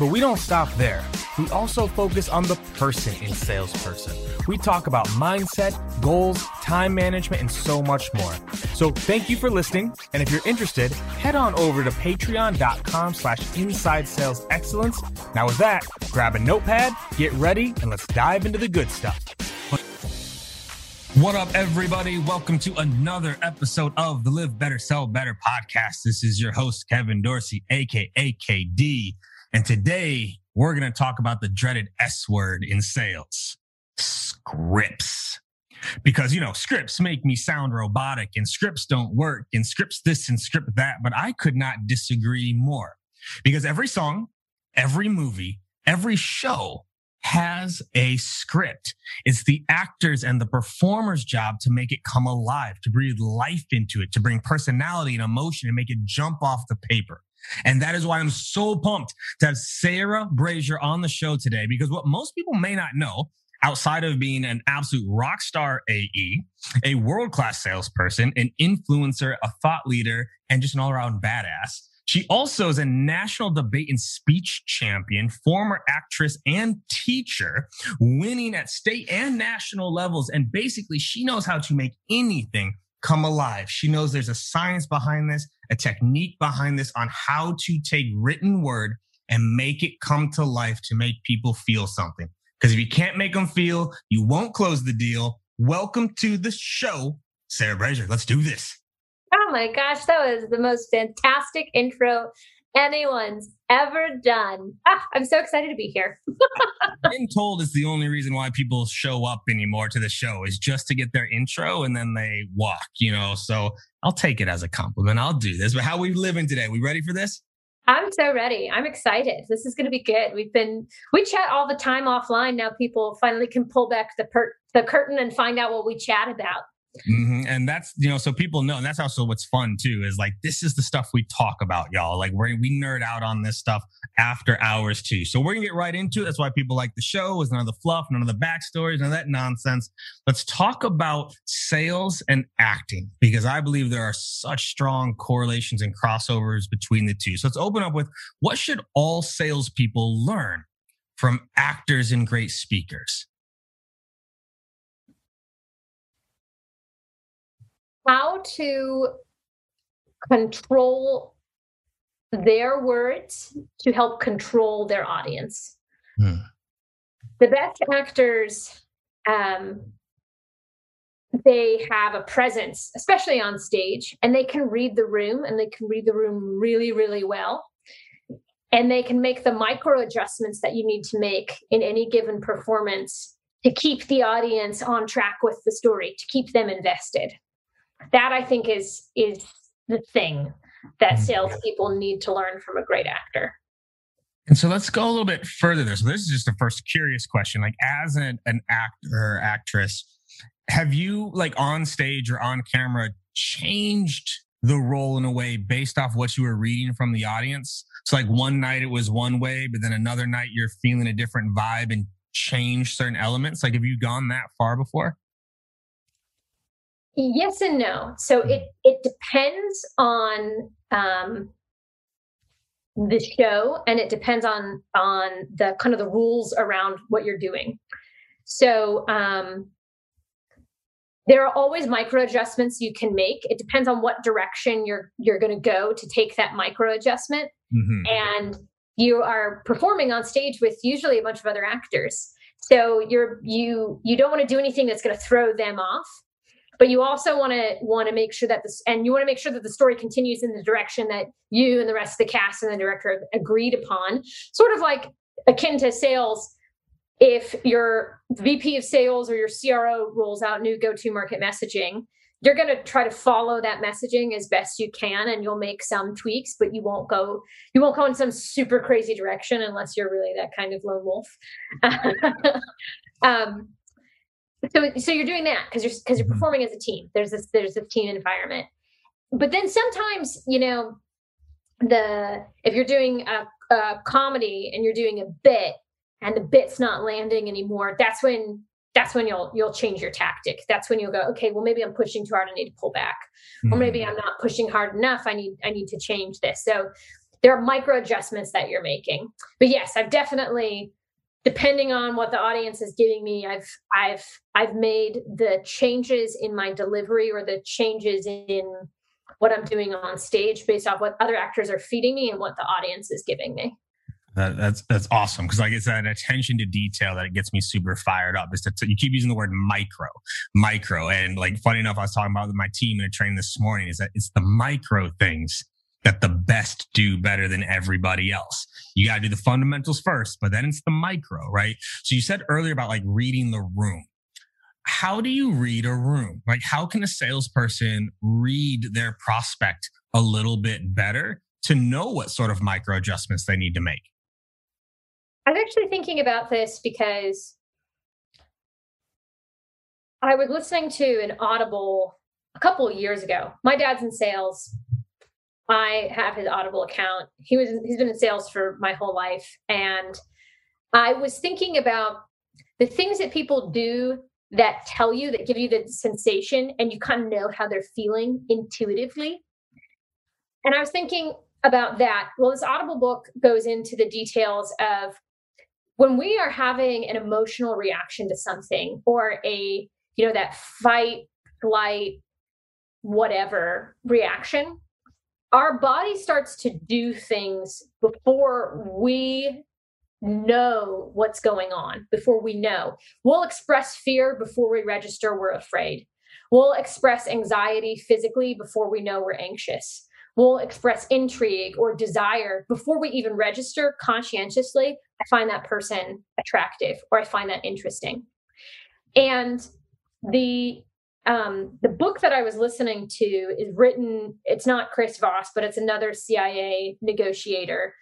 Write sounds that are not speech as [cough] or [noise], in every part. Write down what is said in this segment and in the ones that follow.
But we don't stop there. We also focus on the person in salesperson. We talk about mindset, goals, time management, and so much more. So thank you for listening. And if you're interested, head on over to patreon.com slash inside sales excellence. Now with that, grab a notepad, get ready, and let's dive into the good stuff. What up, everybody? Welcome to another episode of the Live Better, Sell Better podcast. This is your host, Kevin Dorsey, aka KD. And today we're going to talk about the dreaded S word in sales scripts. Because, you know, scripts make me sound robotic and scripts don't work and scripts this and script that. But I could not disagree more because every song, every movie, every show has a script. It's the actors and the performer's job to make it come alive, to breathe life into it, to bring personality and emotion and make it jump off the paper. And that is why I'm so pumped to have Sarah Brazier on the show today, because what most people may not know outside of being an absolute rock star AE, a world class salesperson, an influencer, a thought leader, and just an all around badass. She also is a national debate and speech champion, former actress and teacher, winning at state and national levels. And basically, she knows how to make anything come alive. She knows there's a science behind this, a technique behind this on how to take written word and make it come to life to make people feel something. Because if you can't make them feel, you won't close the deal. Welcome to the show, Sarah Brazier. Let's do this. Oh my gosh, that was the most fantastic intro anyone's ever done. Ah, I'm so excited to be here. [laughs] Being told is the only reason why people show up anymore to the show is just to get their intro and then they walk, you know. So I'll take it as a compliment. I'll do this. But how we living today? We ready for this? I'm so ready. I'm excited. This is going to be good. We've been we chat all the time offline. Now people finally can pull back the per, the curtain and find out what we chat about. Mm-hmm. And that's, you know, so people know. And that's also what's fun too is like, this is the stuff we talk about, y'all. Like, we we nerd out on this stuff after hours too. So we're to get right into it. That's why people like the show is none of the fluff, none of the backstories, none of that nonsense. Let's talk about sales and acting because I believe there are such strong correlations and crossovers between the two. So let's open up with what should all salespeople learn from actors and great speakers? How to control their words to help control their audience. Hmm. The best actors, um, they have a presence, especially on stage, and they can read the room and they can read the room really, really well. And they can make the micro adjustments that you need to make in any given performance to keep the audience on track with the story, to keep them invested that I think is is the thing that mm-hmm. salespeople need to learn from a great actor. And so let's go a little bit further there. So this is just the first curious question. Like as an, an actor or actress, have you like on stage or on camera changed the role in a way based off what you were reading from the audience? So like one night it was one way, but then another night you're feeling a different vibe and change certain elements. Like have you gone that far before? Yes and no. So it it depends on um the show and it depends on on the kind of the rules around what you're doing. So um there are always micro adjustments you can make. It depends on what direction you're you're going to go to take that micro adjustment. Mm-hmm. And you are performing on stage with usually a bunch of other actors. So you're you you don't want to do anything that's going to throw them off but you also want to want to make sure that this and you want to make sure that the story continues in the direction that you and the rest of the cast and the director have agreed upon. Sort of like akin to sales if your vp of sales or your cro rolls out new go-to market messaging you're going to try to follow that messaging as best you can and you'll make some tweaks but you won't go you won't go in some super crazy direction unless you're really that kind of lone wolf. [laughs] Um, so so you're doing that because you're because you're mm-hmm. performing as a team. There's this there's a team environment. But then sometimes you know the if you're doing a, a comedy and you're doing a bit and the bit's not landing anymore that's when that's when you'll you'll change your tactic. That's when you'll go okay well maybe i'm pushing too hard. I need to pull back. Mm-hmm. or maybe i'm not pushing hard enough. I need i need to change this. So there are micro adjustments that you're making. But yes i've definitely depending on what the audience is giving me i've i've i've made the changes in my delivery or the changes in what i'm doing on stage based off what other actors are feeding me and what the audience is giving me that, that's that's awesome because like it's that attention to detail that it gets me super fired up. Is to, you keep using the word micro, micro, and like funny enough, I was talking about with my team in a training this morning. Is that it's the micro things that the best do better than everybody else. You got to do the fundamentals first, but then it's the micro, right? So you said earlier about like reading the room. How do you read a room? Like, how can a salesperson read their prospect a little bit better to know what sort of micro adjustments they need to make? I was actually thinking about this because I was listening to an Audible a couple of years ago. My dad's in sales I have his Audible account. He was he's been in sales for my whole life, and I was thinking about the things that people do that tell you that give you the sensation, and you kind of know how they're feeling intuitively. And I was thinking about that. Well, this Audible book goes into the details of when we are having an emotional reaction to something or a you know that fight flight whatever reaction our body starts to do things before we know what's going on, before we know. We'll express fear before we register we're afraid. We'll express anxiety physically before we know we're anxious. We'll express intrigue or desire before we even register conscientiously. I find that person attractive or I find that interesting. And the um, the book that I was listening to is written, it's not Chris Voss, but it's another CIA negotiator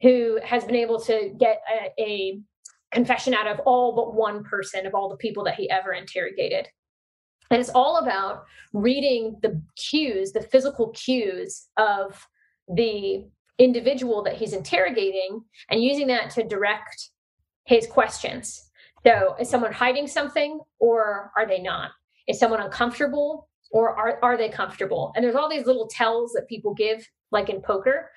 who has been able to get a, a confession out of all but one person of all the people that he ever interrogated. And it's all about reading the cues, the physical cues of the individual that he's interrogating and using that to direct his questions. So, is someone hiding something or are they not? Is someone uncomfortable or are, are they comfortable? And there's all these little tells that people give, like in poker,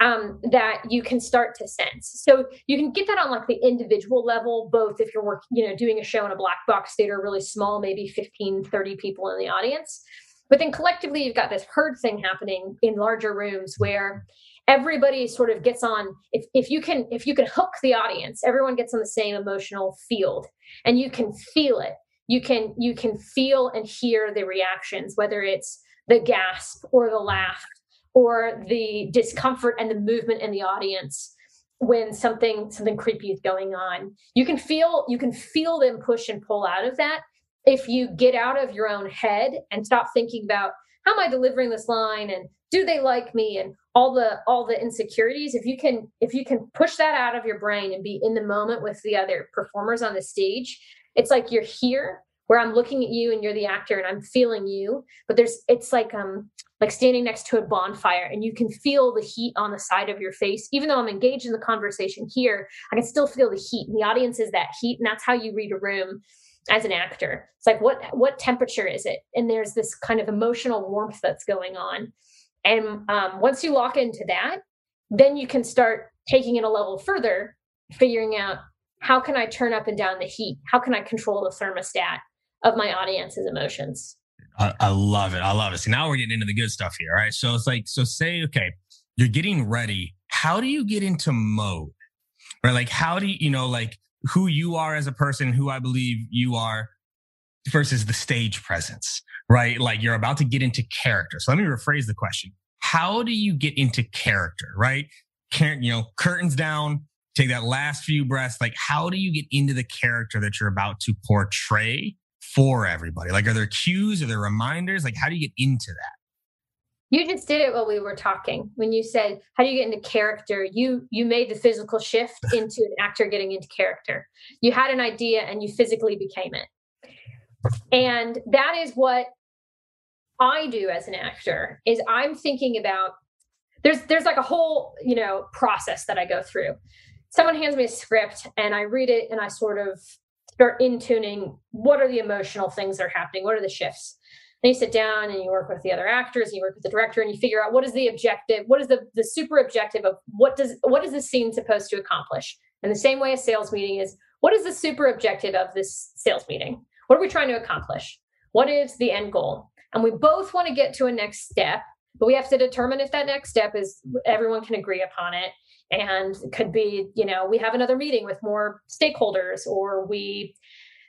um, that you can start to sense. So you can get that on like the individual level, both if you're working, you know, doing a show in a black box theater, really small, maybe 15, 30 people in the audience. But then collectively, you've got this herd thing happening in larger rooms where everybody sort of gets on if, if you can if you can hook the audience everyone gets on the same emotional field and you can feel it you can you can feel and hear the reactions whether it's the gasp or the laugh or the discomfort and the movement in the audience when something something creepy is going on. You can feel you can feel them push and pull out of that. If you get out of your own head and stop thinking about how am i delivering this line? And do they like me? and all the all the insecurities if you can if you can push that out of your brain and be in the moment with the other performers on the stage it's like you're here where I'm looking at you and you're the actor and I'm feeling you. But there's it's like um like standing next to a bonfire and you can feel the heat on the side of your face. Even though i'm engaged in the conversation here i can still feel the heat. And the audience is that heat and that's how you read a room as an actor. It's like what what temperature is it? And there's this kind of emotional warmth that's going on. And um, once you lock into that then you can start taking it a level further figuring out how can i turn up and down the heat how can i control the thermostat of my audience's emotions I, I love it. I love it. So now we're getting into the good stuff here. All right. So it's like, so say, okay, you're getting ready. How do you get into mode? Right? Like, how do you, you know, like who you are as a person, who I believe you are versus the stage presence, right? Like you're about to get into character. So let me rephrase the question. How do you get into character, right? Can't, you know, curtains down, take that last few breaths. Like, how do you get into the character that you're about to portray for everybody? Like, are there cues? Are there reminders? Like, how do you get into that? You just did it while we were talking. When you said, "How do you get into character?" You you made the physical shift [laughs] into an actor getting into character. You had an idea and you physically became it. And that is what I do as an actor. Is I'm thinking about there's there's like a whole you know process that I go through. Someone hands me a script and I read it and I sort of start in tuning what are the emotional things that are happening what are the shifts? Then you sit down and you work with the other actors and you work with the director and you figure out what is the objective what is the the super objective of what does what is the scene supposed to accomplish? And the same way a sales meeting is what is the super objective of this sales meeting? What are we trying to accomplish? What is the end goal? And we both want to get to a next step but we have to determine if that next step is everyone can agree upon it and could be you know we have another meeting with more stakeholders or we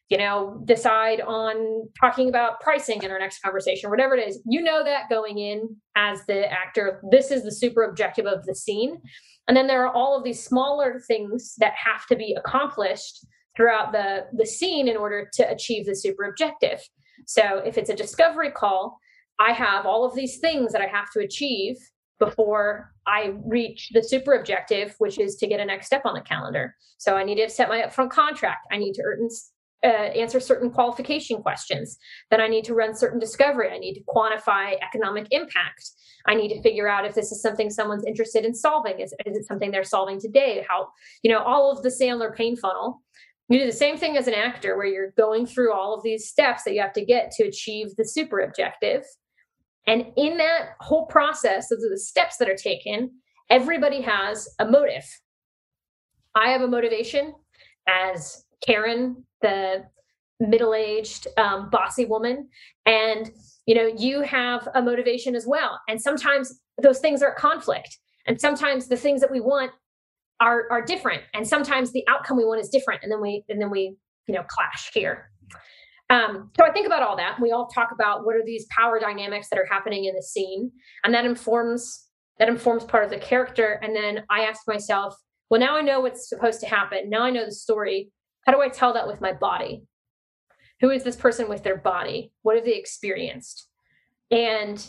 you know decide on talking about pricing in our next conversation whatever it is. You know that going in as the actor this is the super objective of the scene. And then there are all of these smaller things that have to be accomplished throughout the the scene in order to achieve the super objective. So if it's a discovery call i have all of these things that i have to achieve before I reach the super objective, which is to get a next step on the calendar. So I need to set my upfront contract. I need to uh, answer certain qualification questions. Then I need to run certain discovery. I need to quantify economic impact. I need to figure out if this is something someone's interested in solving. Is, is it something they're solving today? How, you know, all of the Sandler pain funnel. You do the same thing as an actor where you're going through all of these steps that you have to get to achieve the super objective and in that whole process of the steps that are taken, everybody has a motive. I have a motivation as Karen, the middle-aged um, bossy woman, and you know you have a motivation as well. And sometimes those things are conflict, and sometimes the things that we want are are different, and sometimes the outcome we want is different, and then we and then we you know clash here. Um, so I think about all that. We all talk about what are these power dynamics that are happening in the scene, and that informs that informs part of the character. And then I ask myself, well, now I know what's supposed to happen. Now I know the story. How do I tell that with my body? Who is this person with their body? What have they experienced? And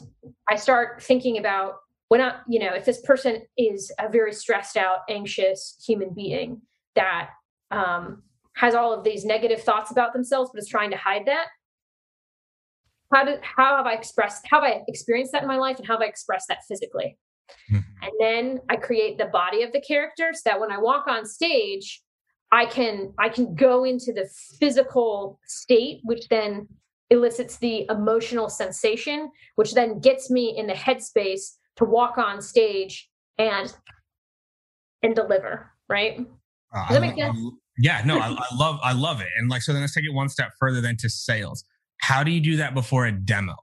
I start thinking about when I, you know, if this person is a very stressed out, anxious human being that um, has all of these negative thoughts about themselves, but is trying to hide that. How did how have I expressed how have I experienced that in my life and how have I expressed that physically? Mm-hmm. And then I create the body of the character so that when I walk on stage, I can I can go into the physical state, which then elicits the emotional sensation, which then gets me in the headspace to walk on stage and and deliver. Right? Uh, Does that make sense? Yeah, no, I, [laughs] I love I love it. And like so then let's take it one step further then to sales. How do you do that before a demo?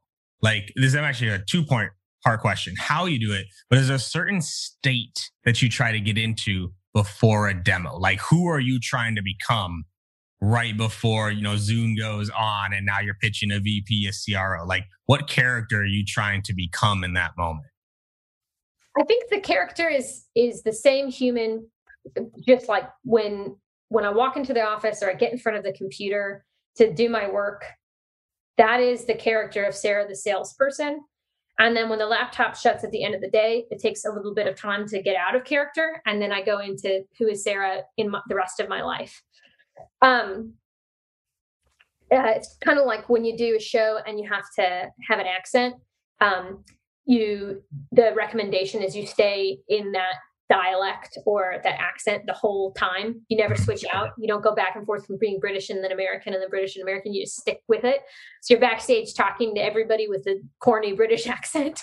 Like this is actually a two point part question. How you do it, but is there a certain state that you try to get into before a demo? Like who are you trying to become right before, you know, Zoom goes on and now you're pitching a VP, a CRO? Like what character are you trying to become in that moment? I think the character is is the same human just like when when I walk into the office or I get in front of the computer to do my work, that is the character of Sarah, the salesperson. And then when the laptop shuts at the end of the day, it takes a little bit of time to get out of character. And then I go into who is Sarah in my, the rest of my life. Um, uh, it's kind of like when you do a show and you have to have an accent. Um, you the recommendation is you stay in that dialect or that accent the whole time. You never switch out. You don't go back and forth from being British and then American and then British and American. You just stick with it. So you're backstage talking to everybody with a corny British [laughs] accent.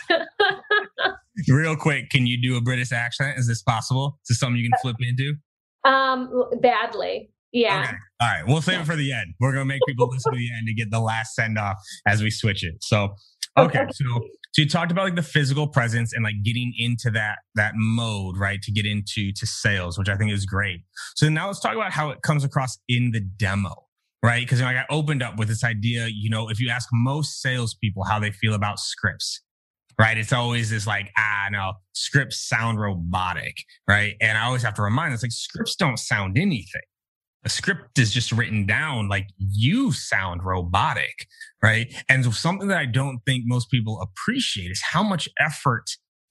Real quick, can you do a British accent? Is this possible? Is this something you can flip into? Um, badly. Yeah. Okay. All right. We'll save it for the end. We're gonna make people listen to the end to get the last send off as we switch it. So okay. So so you talked about like the physical presence and like getting into that that mode, right? To get into to sales, which I think is great. So now let's talk about how it comes across in the demo, right? Because you know, I got opened up with this idea. You know, if you ask most salespeople how they feel about scripts, right? It's always this like, ah, no, scripts sound robotic, right? And I always have to remind us like scripts don't sound anything a script is just written down like you sound robotic, right? And something that I don't think most people appreciate is how much effort,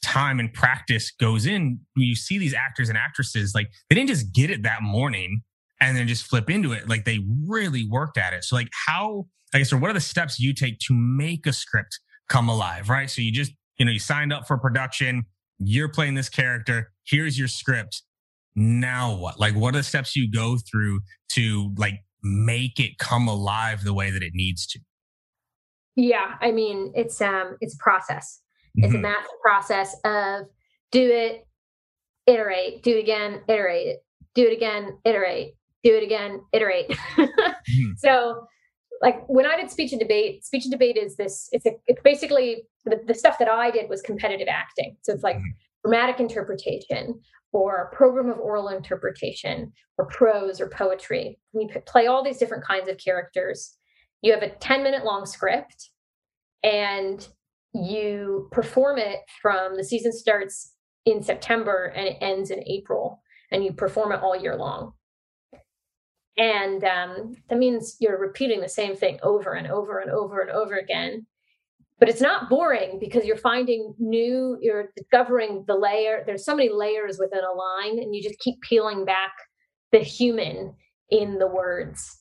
time, and practice goes in. When you see these actors and actresses, like they didn't just get it that morning and then just flip into it. Like they really worked at it. So, like, how, I guess, or what are the steps you take to make a script come alive, right? So you just, you know, you signed up for production, you're playing this character, here's your script now what? Like, what are the steps you go through to like make it come alive the way that it needs to? Yeah, I mean, it's um, it's a process. It's mm-hmm. a massive process of do it, iterate, do it again, iterate, do it again, iterate, do it again, iterate. mm-hmm. [laughs] So, like when I did speech and debate, speech and debate is this. It's a, it's basically the, the stuff that I did was competitive acting. So it's like mm-hmm. dramatic interpretation, or program of oral interpretation or prose or poetry. You play all these different kinds of characters. You have a 10 minute long script and you perform it from the season starts in September and it ends in April, and you perform it all year long. And um, that means you're repeating the same thing over and over and over and over again but it's not boring because you're finding new you're discovering the layer there's so many layers within a line and you just keep peeling back the human in the words.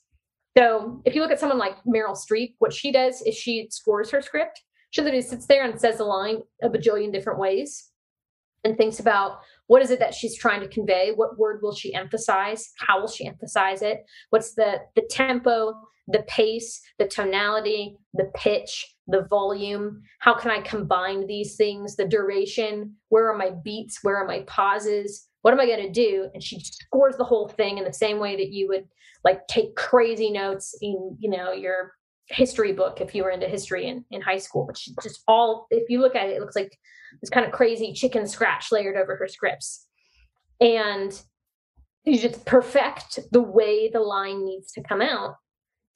So if you look at someone like meryl streep what she does is she scores her script. She literally sits there and says the line a bajillion different ways and thinks about what is it that she's trying to convey? What word will she emphasize? How will she emphasize it? What's the the tempo the pace the tonality the pitch the volume. How can i combine these things? The duration. Where are my beats? Where are my pauses? What am i going to do? And she scores the whole thing in the same way that you would like take crazy notes in you know your history book if you were into history in, in high school but she just all if you look at it it looks like this kind of crazy chicken scratch layered over her scripts. And you just perfect the way the line needs to come out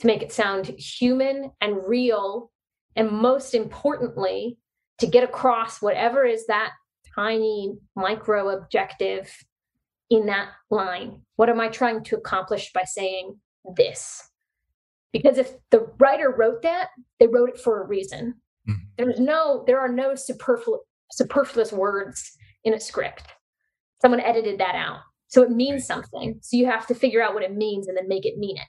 to make it sound human and real and most importantly, to get across whatever is that tiny micro objective in that line. What am I trying to accomplish by saying this? Because if the writer wrote that, they wrote it for a reason. Mm-hmm. There's no, there are no superfluous, superfluous words in a script. Someone edited that out. So it means something. So you have to figure out what it means and then make it mean it.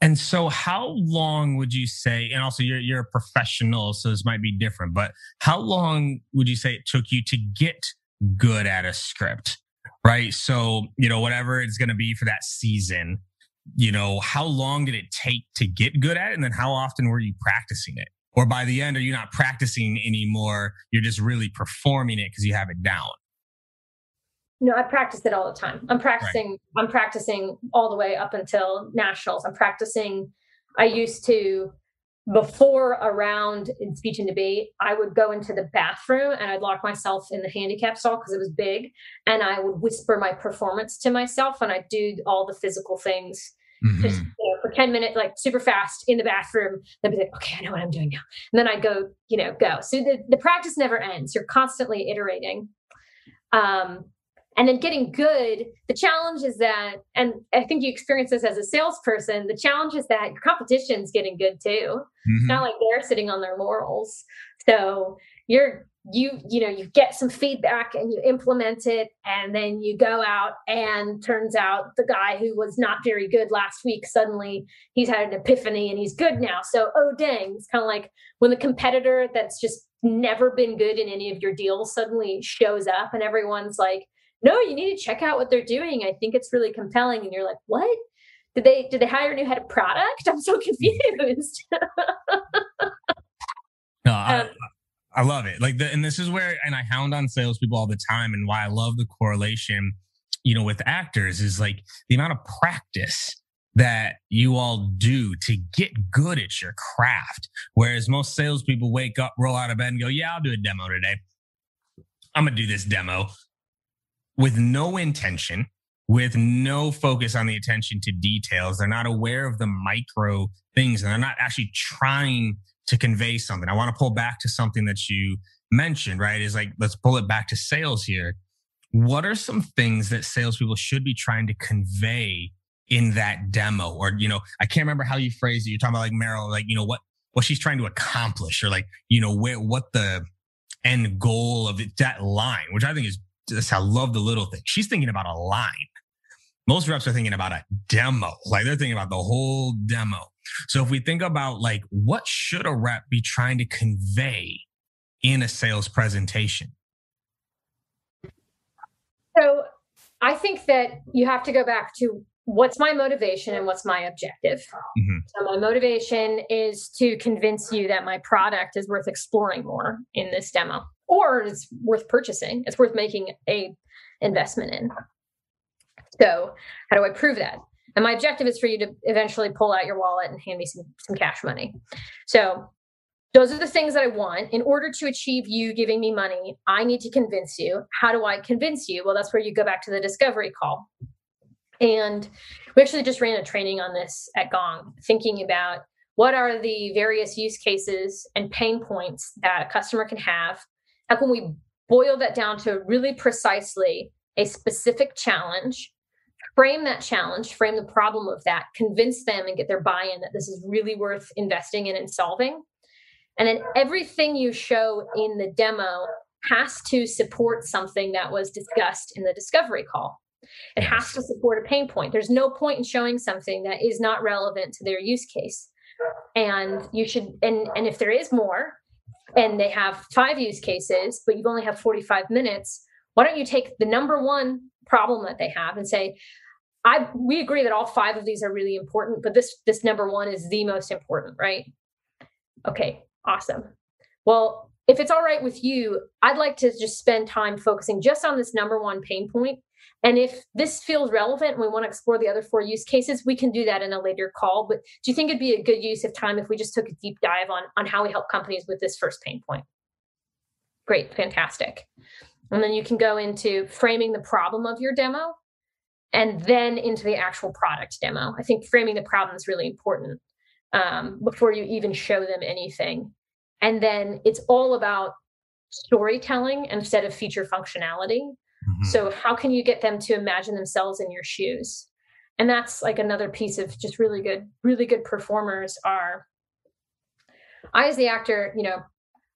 And so, how long would you say? And also, you're you're a professional, so this might be different. But how long would you say it took you to get good at a script? Right. So, you know, whatever it's going to be for that season, you know, how long did it take to get good at it? And then how often were you practicing it? Or by the end, are you not practicing anymore? You're just really performing it because you have it down. No, I practice it all the time. I'm practicing. Right. I'm practicing all the way up until nationals. I'm practicing. I used to before around in speech and debate, I would go into the bathroom and I'd lock myself in the handicap stall because it was big, and I would whisper my performance to myself, and I'd do all the physical things. Mm-hmm. Just you know, for 10 minutes, like super fast in the bathroom. Then be like, okay, I know what I'm doing now. And then I go, you know, go. So the, the practice never ends. You're constantly iterating. Um, and then getting good the challenge is that and i think you experience this as a salesperson the challenge is that your competition's getting good too. Mm-hmm. it's not like they're sitting on their laurels. So you're you you know you get some feedback and you implement it and then you go out and turns out the guy who was not very good last week suddenly he's had an epiphany and he's good now. So oh dang it's kind of like when the competitor that's just never been good in any of your deals suddenly shows up and everyone's like, no, you need to check out what they're doing. I think it's really compelling. And you're like, what? Did they did they hire a new head of product? I'm so [laughs] confused. no, I, um, I love it. Like the, and this is where and I hound on salespeople all the time, and why I love the correlation, you know, with actors is like the amount of practice that you all do to get good at your craft. Whereas most salespeople wake up, roll out of bed, and go, "Yeah, I'll do a demo today. I'm gonna do this demo." With no intention, with no focus on the attention to details. They're not aware of the micro things and they're not actually trying to convey something. I want to pull back to something that you mentioned, right? Is like, let's pull it back to sales here. What are some things that salespeople should be trying to convey in that demo? Or, you know, I can't remember how you phrased it. You're talking about like Meryl, like, you know, what, what she's trying to accomplish or like, you know, where, what the end goal of that line, which I think is just, I love the little thing. She's thinking about a line most reps are thinking about a demo, like they're thinking about the whole demo. So if we think about like what should a rep be trying to convey in a sales presentation? So I think that you have to go back to what's my motivation and what's my objective. Mm-hmm. So my motivation is to convince you that my product is worth exploring more in this demo or it's worth purchasing. It's worth making a investment in. So, how do I prove that? And my objective is for you to eventually pull out your wallet and hand me some, some cash money. So, those are the things that I want. In order to achieve you giving me money, I need to convince you. How do I convince you? Well, that's where you go back to the discovery call. And we actually just ran a training on this at Gong, thinking about what are the various use cases and pain points that a customer can have. How can we boil that down to really precisely a specific challenge frame that challenge, frame the problem of that, convince them and get their buy in that this is really worth investing in and solving. And then everything you show in the demo has to support something that was discussed in the discovery call. It has to support a pain point. There's no point in showing something that is not relevant to their use case. And you should, and, and if there is more, and they have five use cases, but you've only have 45 minutes, why don't you take the number one problem that they have and say, I we agree that all five of these are really important, but this this number one is the most important, right? Okay, awesome. Well, if it's all right with you, I'd like to just spend time focusing just on this number one pain point. And if this feels relevant and we want to explore the other four use cases, we can do that in a later call. But do you think it'd be a good use of time if we just took a deep dive on, on how we help companies with this first pain point? Great, fantastic. And then you can go into framing the problem of your demo and then into the actual product demo. I think framing the problem is really important um, before you even show them anything. And then it's all about storytelling instead of feature functionality. Mm-hmm. So, how can you get them to imagine themselves in your shoes? And that's like another piece of just really good, really good performers are. I, as the actor, you know,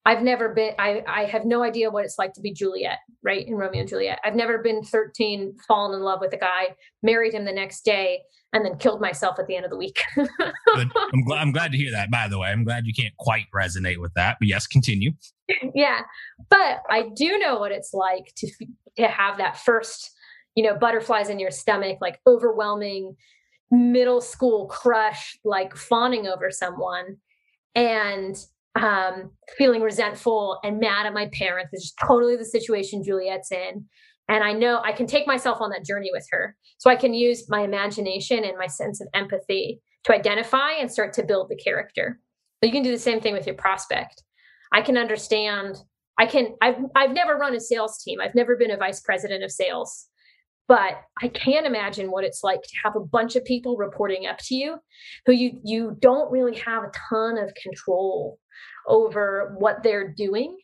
I've never been, I, I have no idea what it's like to be Juliet, right? In Romeo and Juliet. I've never been 13, fallen in love with a guy, married him the next day, and then killed myself at the end of the week. [laughs] I'm, glad, I'm glad to hear that, by the way. I'm glad you can't quite resonate with that, but yes, continue. [laughs] yeah. But I do know what it's like to, to have that first, you know, butterflies in your stomach, like overwhelming middle school crush, like fawning over someone. And um, feeling resentful and mad at my parents. Just totally the situation Juliet's in. And I know I can take myself on that journey with her. So I can use my imagination and my sense of empathy to identify and start to build the character. But you can do the same thing with your prospect. I can understand. I can. I've I've never run a sales team. I've never been a vice president of sales but i can imagine what it's like to have a bunch of people reporting up to you who you you don't really have a ton of control over what they're doing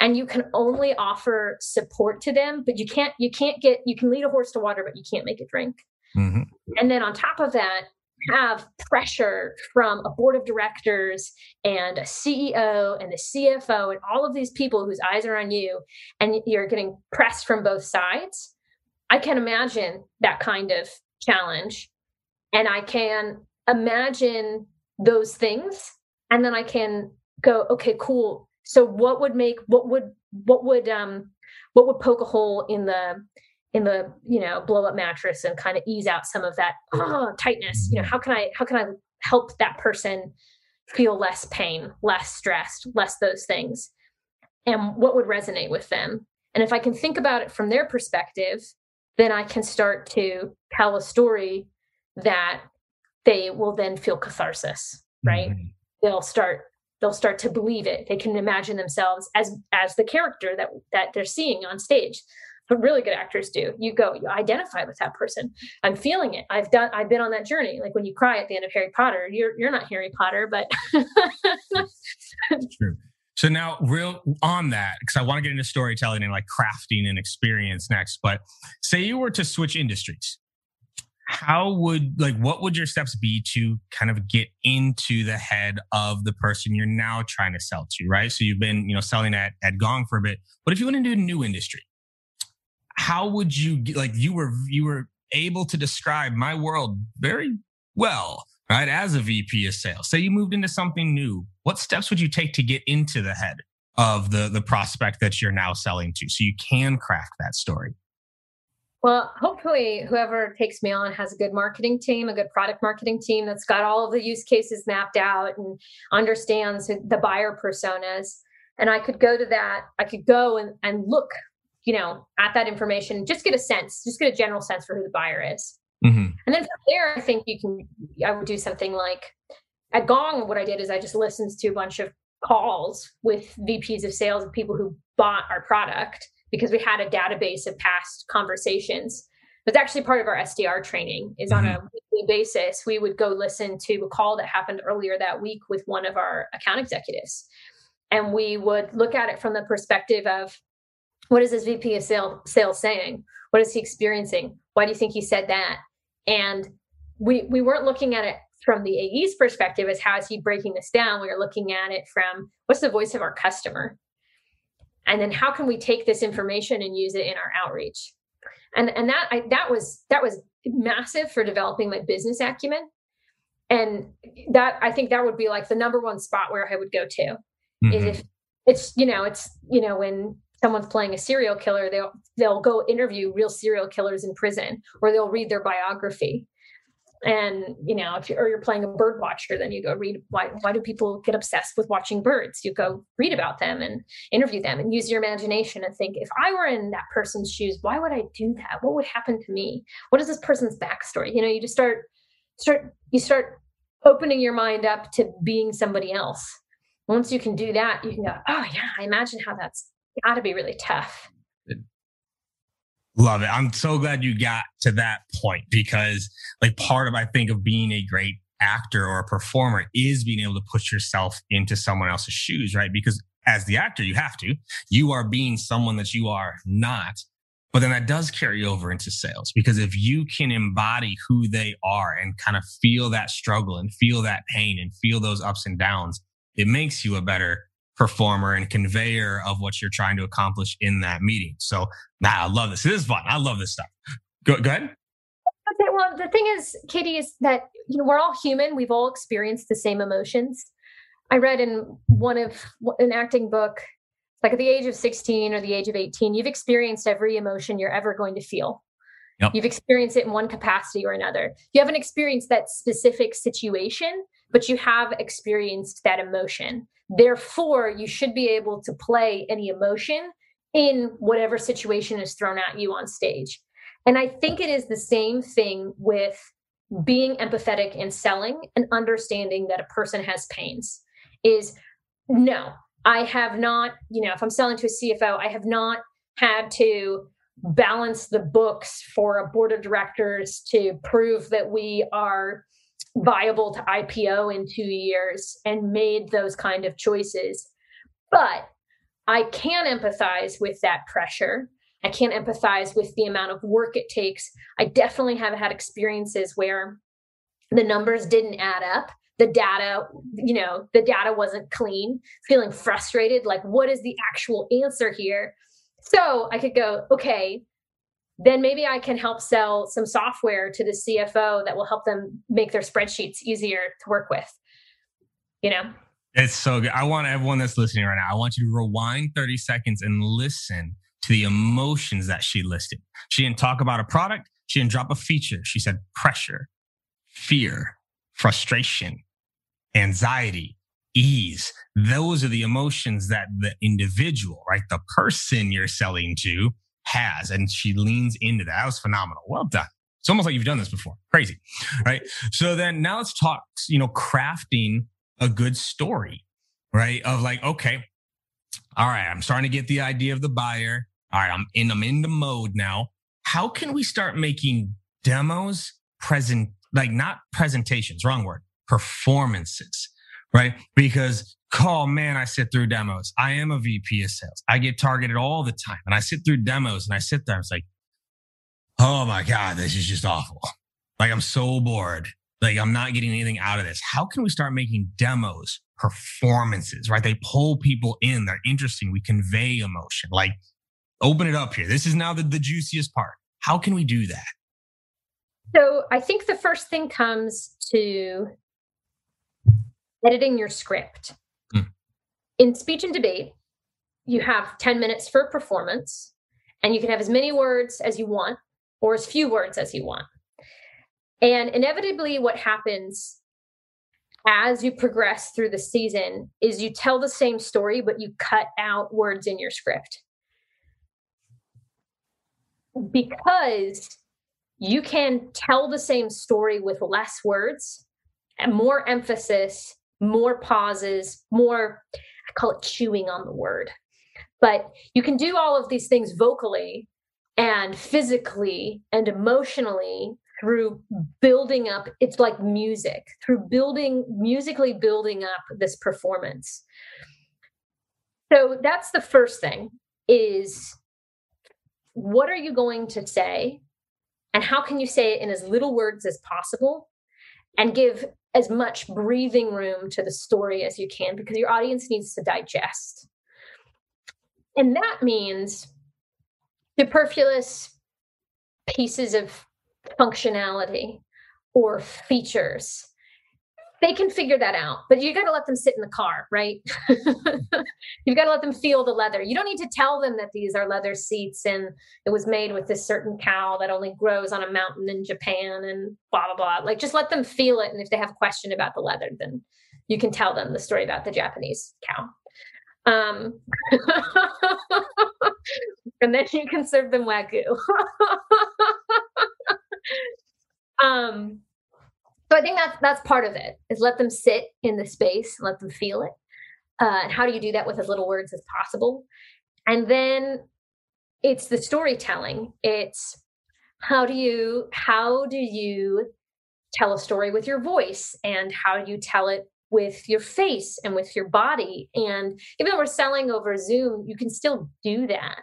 and you can only offer support to them but you can't you can't get you can lead a horse to water but you can't make it drink mm-hmm. and then on top of that have pressure from a board of directors and a CEO and the CFO and all of these people whose eyes are on you and you're getting pressed from both sides I can imagine that kind of challenge and I can imagine those things. And then I can go, okay, cool. so what would make what would what would um what would poke a hole in the in the you know blow up mattress and kind of ease out some of that oh, tightness you know how can i how can i help that person feel less pain less stressed less those things and what would resonate with them and if i can think about it from their perspective then i can start to tell a story that they will then feel catharsis right mm-hmm. they'll start they'll start to believe it. They can imagine themselves as as the character that that they're seeing on stage. But really good actors do. You go you identify with that person. I'm feeling it. I've done i've been on that journey. Like when you cry at the end of harry potter you're you're not harry potter but true. So now real on that because i want to get into storytelling and like crafting and experience next but say you were to switch industries how would like what would your steps be to kind of get into the head of the person you're now trying to sell to right? So you've been you know selling at, at gong for a bit. But if you went into a new industry? How would you like you were you were able to describe my world very well right as a vp of sales. Say you moved into something new. What steps would you take to get into the head of the the prospect that you're now selling to so you can craft that story well, hopefully, whoever takes me on has a good marketing team, a good product marketing team that's got all of the use cases mapped out and understands the buyer personas. And I could go to that, I could go and, and look, you know, at that information, just get a sense, just get a general sense for who the buyer is. Mm-hmm. And then from there, I think you can, I would do something like at Gong, what I did is I just listened to a bunch of calls with VPs of sales of people who bought our product because we had a database of past conversations. It's actually part of our SDR training is mm-hmm. on a weekly basis. We would go listen to a call that happened earlier that week with one of our account executives. And we would look at it from the perspective of what is this VP of sales, sales saying? What is he experiencing? Why do you think he said that? And we we weren't looking at it from the AE's perspective as how is he breaking this down. We were looking at it from what's the voice of our customer? And then how can we take this information and use it in our outreach? And and that I, that was that was massive for developing my business acumen. And that i think that would be like the number one spot where i would go to mm-hmm. is if it's you know it's you know when someone's playing a serial killer they'll they'll go interview real serial killers in prison or they'll read their biography and you know if you or you're playing a bird watcher then you go read why why do people get obsessed with watching birds? You go read about them and interview them and use your imagination and think if i were in that person's shoes why would i do that? What would happen to me? What is this person's backstory? You know you just start start you start opening your mind up to being somebody else. Once you can do that you can go oh yeah i imagine how that's got to be really tough Love it. I'm so glad you got to that point because, like, part of I think of being a great actor or a performer is being able to put yourself into someone else's shoes, right? Because as the actor, you have to. You are being someone that you are not. But then that does carry over into sales because if you can embody who they are and kind of feel that struggle and feel that pain and feel those ups and downs, it makes you a better performer and conveyor of what you're trying to accomplish in that meeting. So, nah, I love this. This is fun. I love this stuff. Go, go ahead. Okay, well, the thing is, KD, is that you know we're all human. We've all experienced the same emotions. I read in one of an acting book, like at the age of 16 or the age of 18, you've experienced every emotion you're ever going to feel. Yep. You've experienced it in one capacity or another. You haven't experienced that specific situation, but you have experienced that emotion. Therefore, you should be able to play any emotion in whatever situation is thrown at you on stage. And I think it is the same thing with being empathetic and selling and understanding that a person has pains is no, I have not, you know, if I'm selling to a CFO, I have not had to balance the books for a board of directors to prove that we are viable to IPO in two years and made those kind of choices. But I can empathize with that pressure. I can't empathize with the amount of work it takes. I definitely have had experiences where the numbers didn't add up. The data, you know, the data wasn't clean, feeling frustrated. Like, what is the actual answer here? So I could go, okay, then maybe I can help sell some software to the CFO that will help them make their spreadsheets easier to work with. You know? It's so good. I want everyone that's listening right now, I want you to rewind 30 seconds and listen to the emotions that she listed. She didn't talk about a product. She didn't drop a feature. She said pressure, fear, frustration, anxiety, ease. Those are the emotions that the individual, right? The person you're selling to has. And she leans into that. That was phenomenal. Well done. It's almost like you've done this before. Crazy. Right. So then now let's talk, you know, crafting a good story, right? Of like, okay, all right, I'm starting to get the idea of the buyer. All right, I'm in, I'm in the mode now. How can we start making demos present, like not presentations, wrong word, performances, right? Because oh man, I sit through demos. I am a VP of sales. I get targeted all the time and I sit through demos and I sit there. It's like, oh my God, this is just awful. Like I'm so bored. Like I'm not getting anything out of this. How can we start making demos, performances, right? They pull people in. They're interesting. We convey emotion. Like open it up here. This is now the, the juiciest part. How can we do that? So I think the first thing comes to editing your script. In speech and debate, you have 10 minutes for performance, and you can have as many words as you want or as few words as you want. And inevitably, what happens as you progress through the season is you tell the same story, but you cut out words in your script. Because you can tell the same story with less words and more emphasis, more pauses, more, call it chewing on the word. But you can do all of these things vocally and physically and emotionally through building up it's like music through building musically building up this performance so that's the first thing is what are you going to say and how can you say it in as little words as possible and give as much breathing room to the story as you can because your audience needs to digest. And that means superfluous pieces of functionality or features they can figure that out but you got to let them sit in the car right? [laughs] You've got to let them feel the leather. You don't need to tell them that these are leather seats and it was made with this certain cow that only grows on a mountain in japan and blah blah blah. Like just let them feel it and if they have a question about the leather then you can tell them the story about the japanese cow. Um, [laughs] and then you can serve them wagyu. [laughs] Um, so I think that's that's part of it is let them sit in the space, let them feel it. Uh, and how do you do that with as little words as possible? And then it's the storytelling. It's how do you how do you tell a story with your voice and how do you tell it with your face and with your body and even though we're selling over zoom you can still do that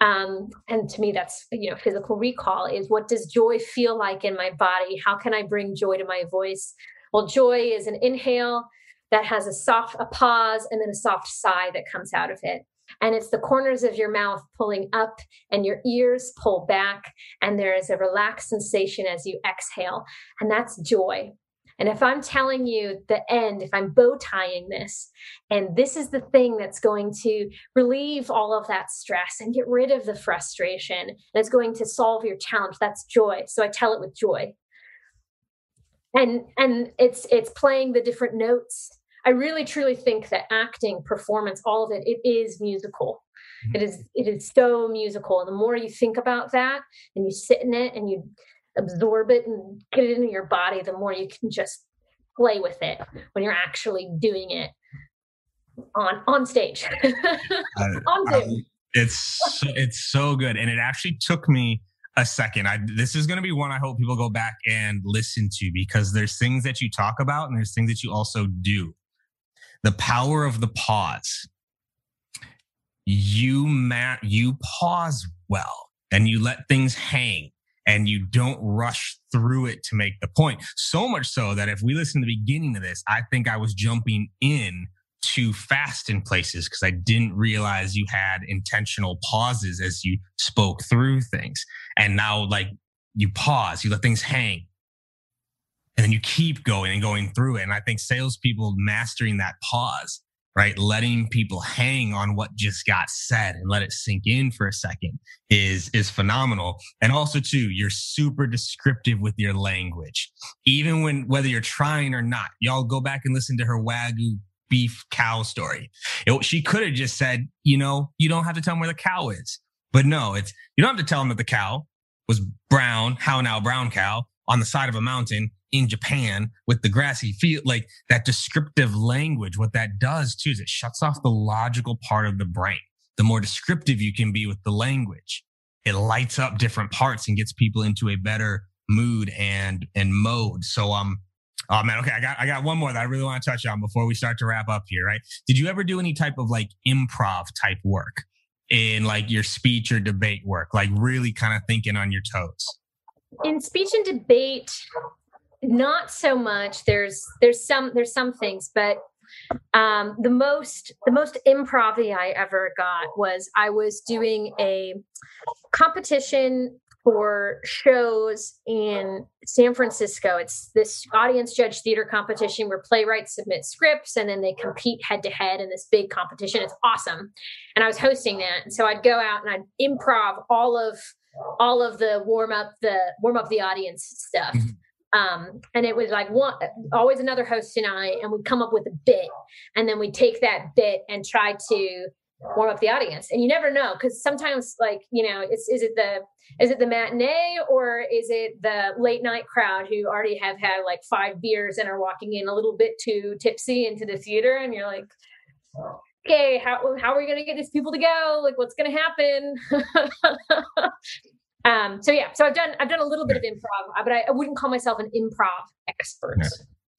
um, and to me that's you know physical recall is what does joy feel like in my body? How can i bring joy to my voice? Well joy is an inhale that has a soft a pause and then a soft sigh that comes out of it. And it's the corners of your mouth pulling up and your ears pull back and there is a relaxed sensation as you exhale. And that's joy and if I'm telling you the end, if I'm bow tying this, and this is the thing that's going to relieve all of that stress and get rid of the frustration, and it's going to solve your challenge, that's joy. So I tell it with joy. And and it's it's playing the different notes. I really truly think that acting, performance, all of it, it is musical. Mm-hmm. It is it is so musical. And the more you think about that and you sit in it and you absorb it and get it into your body, the more you can just play with it when you're actually doing it on on stage [laughs] on Zoom. it's it's so good, and it actually took me a second. I this is going to be one I hope people go back and listen to because there's things that you talk about and there's things that you also do. The power of the pause. You ma- you pause well and you let things hang and you don't rush through it to make the point. So much so that if we listen to the beginning of this, I think I was jumping in too fast in places because I didn't realize you had intentional pauses as you spoke through things. And now, like, you pause, you let things hang. and then you keep going and going through it. And I think salespeople mastering that pause, right? Letting people hang on what just got said and let it sink in for a second is, is phenomenal. And also too, you're super descriptive with your language. Even when, whether you're trying or not, y'all go back and listen to her Wagyu beef cow story. It, she could have just said, you know, you don't have to tell them where the cow is. But no, it's, you don't have to tell them that the cow was brown, how now brown cow on the side of a mountain in Japan with the grassy field, like that descriptive language. What that does too is it shuts off the logical part of the brain. The more descriptive you can be with the language, it lights up different parts and gets people into a better mood and and mode. So um oh man, okay, I got I got one more that I really want to touch on before we start to wrap up here, right? Did you ever do any type of like improv type work in like your speech or debate work, like really kind of thinking on your toes? In speech and debate, not so much there's there's some there's some things but um the most the most improv i ever got was i was doing a competition for shows in San Francisco. It's this audience judge theater competition where playwrights submit scripts and then they compete head to head in this big competition. It's awesome. And I was hosting that. And so I'd go out and I'd improv all of all of the warm up the warm up the audience stuff. Mm-hmm. Um, and it was like one always another host and I, and we'd come up with a bit, and then we'd take that bit and try to warm up the audience. And you never know because sometimes, like you know, it's is it the is it the matinee or is it the late night crowd who already have had like five beers and are walking in a little bit too tipsy into the theater, and you're like, okay, how how are we to get these people to go? Like, what's to happen? [laughs] Um, so yeah, so I've done I've done a little bit of improv, but I, I wouldn't call myself an improv expert.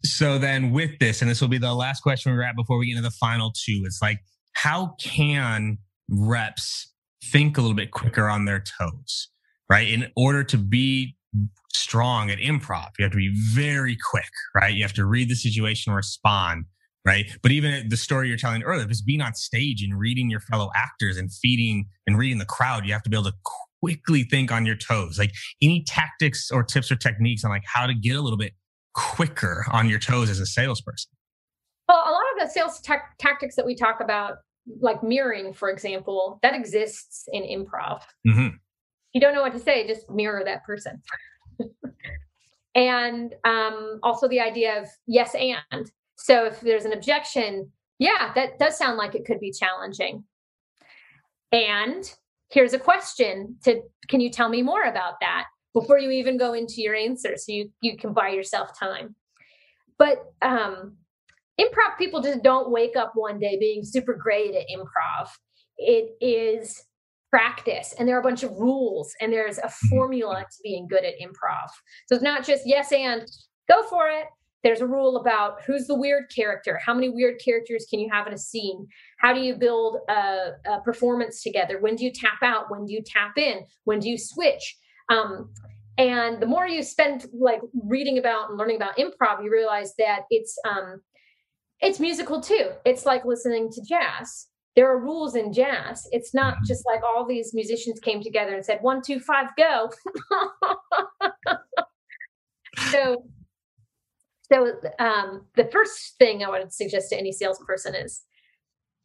So then, with this, and this will be the last question we're at before we get into the final two, it's like, how can reps think a little bit quicker on their toes, right? In order to be strong at improv, you have to be very quick, right? You have to read the situation, respond, right? But even the story you're telling earlier, just being on stage and reading your fellow actors and feeding and reading the crowd, you have to be able to quickly think on your toes. Like any tactics or tips or techniques on like how to get a little bit quicker on your toes as a salesperson? Well, a lot of the sales tactics that we talk about, like mirroring, for example, that exists in improv. Mm-hmm. You don't know what to say, just mirror that person. [laughs] and um, also the idea of yes and. So if there's an objection, yeah, that does sound like it could be challenging. And here's a question to can you tell me more about that before you even go into your answer so you you can buy yourself time? But um improv people just don't wake up one day being super great at improv. It is practice and there are a bunch of rules and there's a mm-hmm. formula to being good at improv. So it's not just yes and go for it there's a rule about who's the weird character. How many weird characters can you have in a scene? How do you build a, a performance together? When do you tap out? When do you tap in? When do you switch? Um, and the more you spend like reading about and learning about improv you realize that it's um, it's musical too. It's like listening to jazz. There are rules in jazz. It's not mm-hmm. just like all these musicians came together and said one two five go. [laughs] So so um, the first thing I would suggest to any salesperson is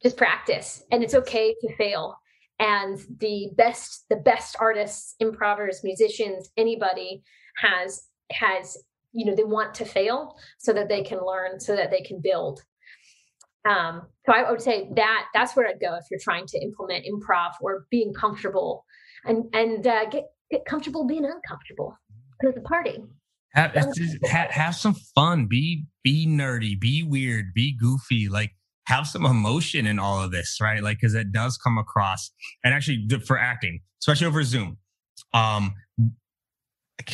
just practice, and it's okay to fail. And the best, the best artists, improvers, musicians, anybody has has you know they want to fail so that they can learn, so that they can build. Um, so I would say that that's where I'd go if you're trying to implement improv or being comfortable and and uh, get get comfortable being uncomfortable. Because the party. Have, have, have some fun. Be be nerdy. Be weird. Be goofy. Like have some emotion in all of this, right? Like because it does come across. And actually, for acting, especially over Zoom, um,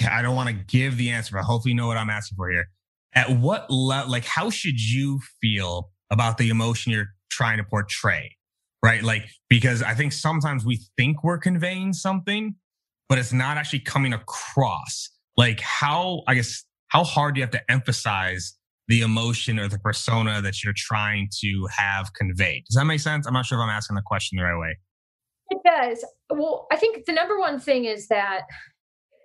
I don't want to give the answer, but hopefully, you know what I'm asking for here. At what level? Like, how should you feel about the emotion you're trying to portray? Right? Like because I think sometimes we think we're conveying something, but it's not actually coming across like how i guess how hard do you have to emphasize the emotion or the persona that you're trying to have conveyed does that make sense i'm not sure if i'm asking the question the right way it does well i think the number one thing is that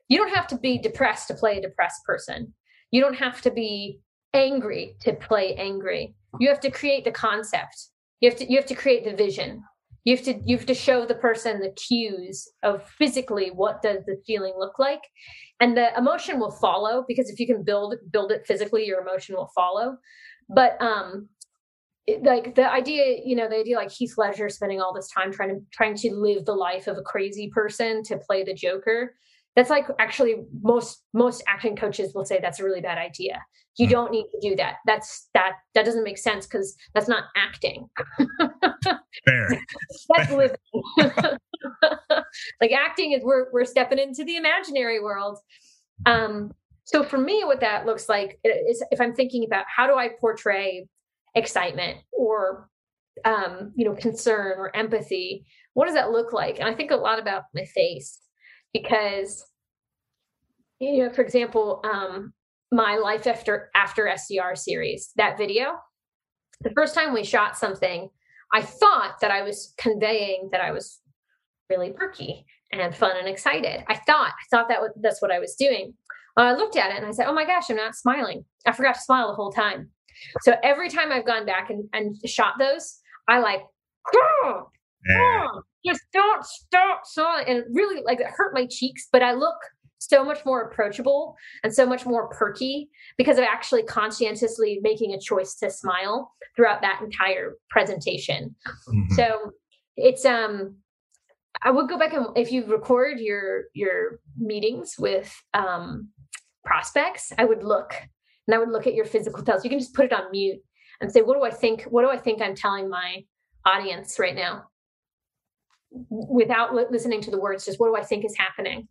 you don't have to be depressed to play a depressed person You don't have to be angry to play angry. You have to create the concept. You have to you have to create the vision. You have to you have to show the person the cues of physically what does the feeling look like, and the emotion will follow because if you can build build it physically, your emotion will follow. But um, it, like the idea, you know, the idea like Heath Ledger spending all this time trying to trying to live the life of a crazy person to play the Joker. That's like actually most most acting coaches will say that's a really bad idea. You mm. don't need to do that. That's that that doesn't make sense because that's not acting. [laughs] Fair. that's living. [laughs] like acting is we're we're stepping into the imaginary world. Um, so for me, what that looks like is if I'm thinking about how do I portray excitement or um, you know concern or empathy what does that look like and i think a lot about my face because you know for example um, my life after after SDR series that video the first time we shot something i thought that i was conveying that i was really perky and fun and excited. I thought i thought that was, that's what i was doing. I looked at it and i said oh my gosh i'm not smiling. I forgot to smile the whole time. So every time I've gone back and, and shot those, I like, oh, just don't stop sawing. And really like it hurt my cheeks, but I look so much more approachable and so much more perky because of actually conscientiously making a choice to smile throughout that entire presentation. Mm-hmm. So it's um I would go back and if you record your your meetings with um prospects, I would look and I would look at your physical tells. You can just put it on mute and say, what do I think? What do I think I'm telling my audience right now? Without li- listening to the words, just what do I think is happening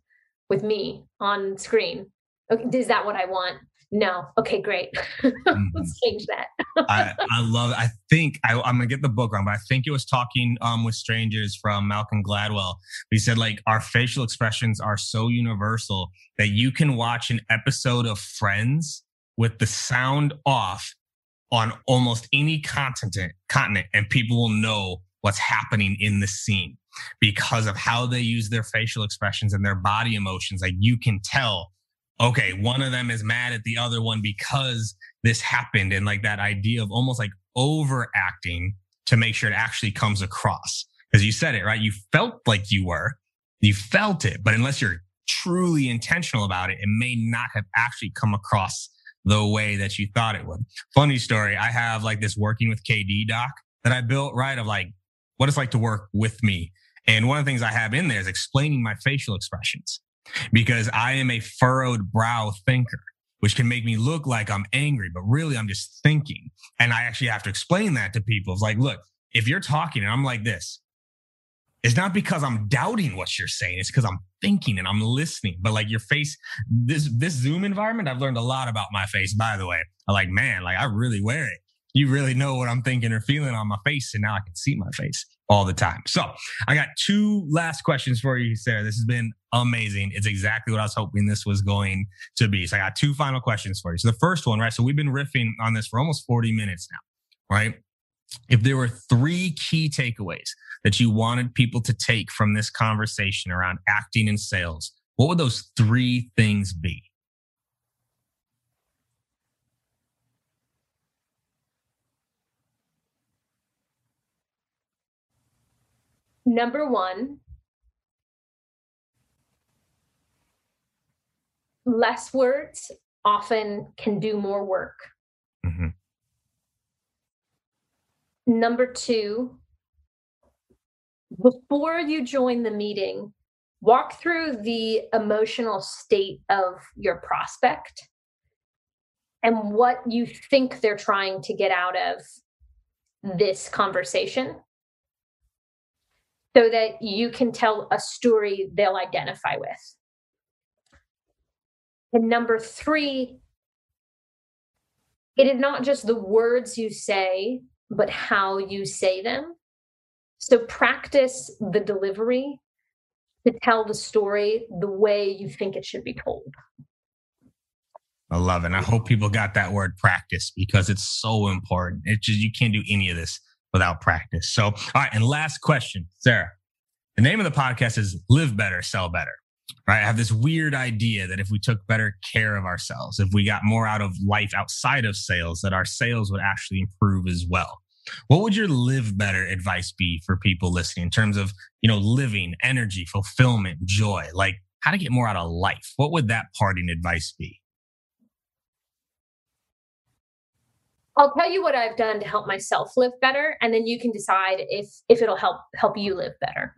with me on screen? Okay, is that what I want? No. Okay, great. [laughs] Mm-hmm. Let's change that. I, I love it. I think I, am gonna get the book wrong, but I think it was talking um, with strangers from Malcolm Gladwell. He said like our facial expressions are so universal that you can watch an episode of Friends with the sound off on almost any continent continent and people will know what's happening in the scene because of how they use their facial expressions and their body emotions like you can tell okay one of them is mad at the other one because this happened and like that idea of almost like overacting to make sure it actually comes across because you said it right you felt like you were you felt it but unless you're truly intentional about it it may not have actually come across the way that you thought it would. Funny story. I have like this working with KD doc that I built, right? Of like what it's like to work with me. And one of the things I have in there is explaining my facial expressions because I am a furrowed brow thinker, which can make me look like I'm angry, but really I'm just thinking. And I actually have to explain that to people. It's like, look, if you're talking and I'm like this, it's not because I'm doubting what you're saying. It's because I'm thinking and I'm listening. But like your face, this this Zoom environment, I've learned a lot about my face. By the way, I'm like, man, like I really wear it. You really know what I'm thinking or feeling on my face, and now I can see my face all the time. So I got two last questions for you, Sarah. This has been amazing. It's exactly what I was hoping this was going to be. So I got two final questions for you. So the first one, right? So we've been riffing on this for almost 40 minutes now, right? If there were three key takeaways that you wanted people to take from this conversation around acting and sales, what would those three things be? Number one, less words often can do more work. Mm-hmm. Number two, before you join the meeting, walk through the emotional state of your prospect and what you think they're trying to get out of this conversation so that you can tell a story they'll identify with. And number three, it is not just the words you say, but how you say them. So practice the delivery to tell the story the way you think it should be told. I love it. And I hope people got that word practice because it's so important. It's just, you can't do any of this without practice. So, all right. And last question, Sarah. The name of the podcast is Live Better, Sell Better. right? I have this weird idea that if we took better care of ourselves, if we got more out of life outside of sales, that our sales would actually improve as well. What would your live better advice be for people listening in terms of, you know, living, energy, fulfillment, joy, like how to get more out of life? What would that parting advice be? I'll tell you what I've done to help myself live better, and then you can decide if if it'll help help you live better.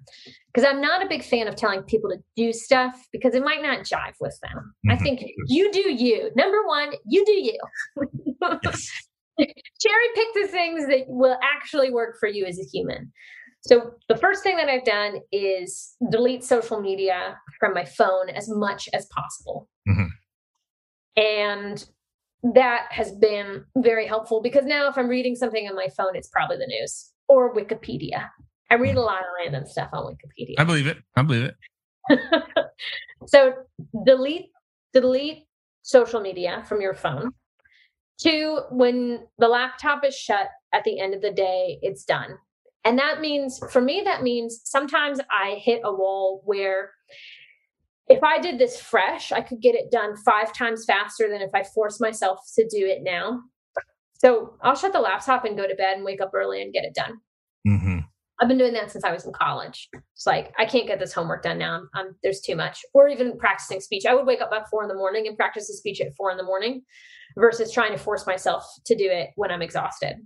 Because I'm not a big fan of telling people to do stuff because it might not jive with them. Mm-hmm. I think you do you. Number one, you do you. [laughs] Cherry pick the things that will actually work for you as a human. So the first thing that I've done is delete social media from my phone as much as possible. Mm-hmm. And that has been very helpful because now if I'm reading something on my phone, it's probably the news or Wikipedia. I read a lot of random stuff on Wikipedia. I believe it. I believe it. [laughs] so delete delete social media from your phone. Two, when the laptop is shut at the end of the day, it's done. And that means for me, that means sometimes I hit a wall where if I did this fresh, I could get it done five times faster than if I force myself to do it now. So I'll shut the laptop and go to bed and wake up early and get it done. Mm-hmm. I've been doing that since I was in college. It's like I can't get this homework done now. I'm, I'm, there's too much. Or even practicing speech. I would wake up at four in the morning and practice a speech at four in the morning, versus trying to force myself to do it when I'm exhausted.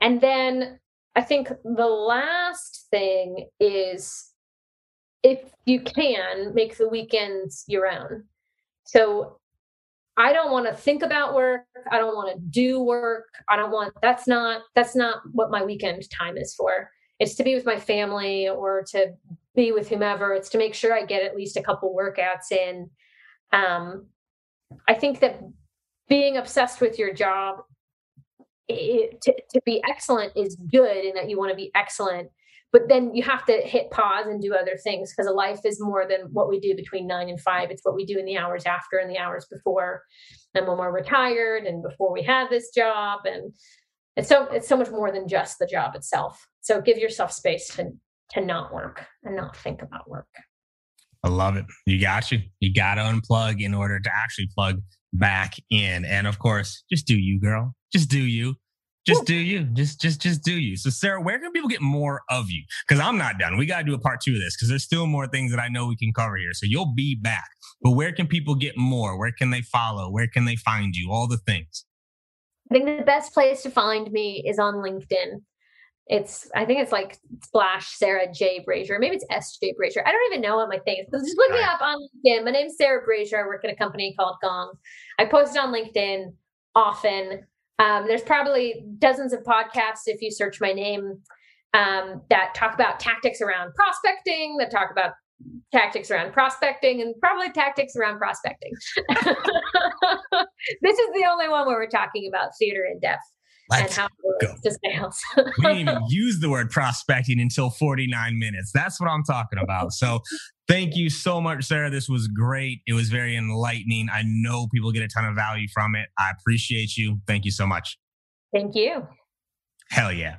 And then I think the last thing is if you can, make the weekends your own. So I don't want to think about work. I don't want to do work. I don't want that's not that's not what my weekend time is for. It's to be with my family or to be with whomever. It's to make sure I get at least a couple workouts in. Um, I think that being obsessed with your job it, to, to be excellent is good and that you want to be excellent but then you have to hit pause and do other things because a life is more than what we do between nine and five. It's what we do in the hours after and the hours before. And when we're retired and before we have this job and it's so it's so much more than just the job itself. So give yourself space to to not work and not think about work. I love it. You got you. You got to unplug in order to actually plug back in. And of course just do you girl. Just do you just do you. Just just just do you. So Sarah, where can people get more of you? Because I'm not done. We got to do a part two of this because there's still more things that I know we can cover here. So you'll be back. But where can people get more? Where can they follow? Where can they find you? All the things. I think the best place to find me is on LinkedIn. It's I think it's like splash Sarah J Brazier. Maybe it's S J Brazier. I don't even know what my thing is. So just look me up on LinkedIn. My name's Sarah Brazier. I work at a company called Gong. I post on LinkedIn often. Um, there's probably dozens of podcasts if you search my name um, that talk about tactics around prospecting, that talk about tactics around prospecting, and probably tactics around prospecting. [laughs] this is the only one where we're talking about theater in depth. Let's and how go. to sales. we didn't even [laughs] use the word prospecting until 49 minutes. That's what I'm talking about. So thank you so much, Sarah. This was great. It was very enlightening. I know people get a ton of value from it. I appreciate you. Thank you so much. Thank you. Hell yeah.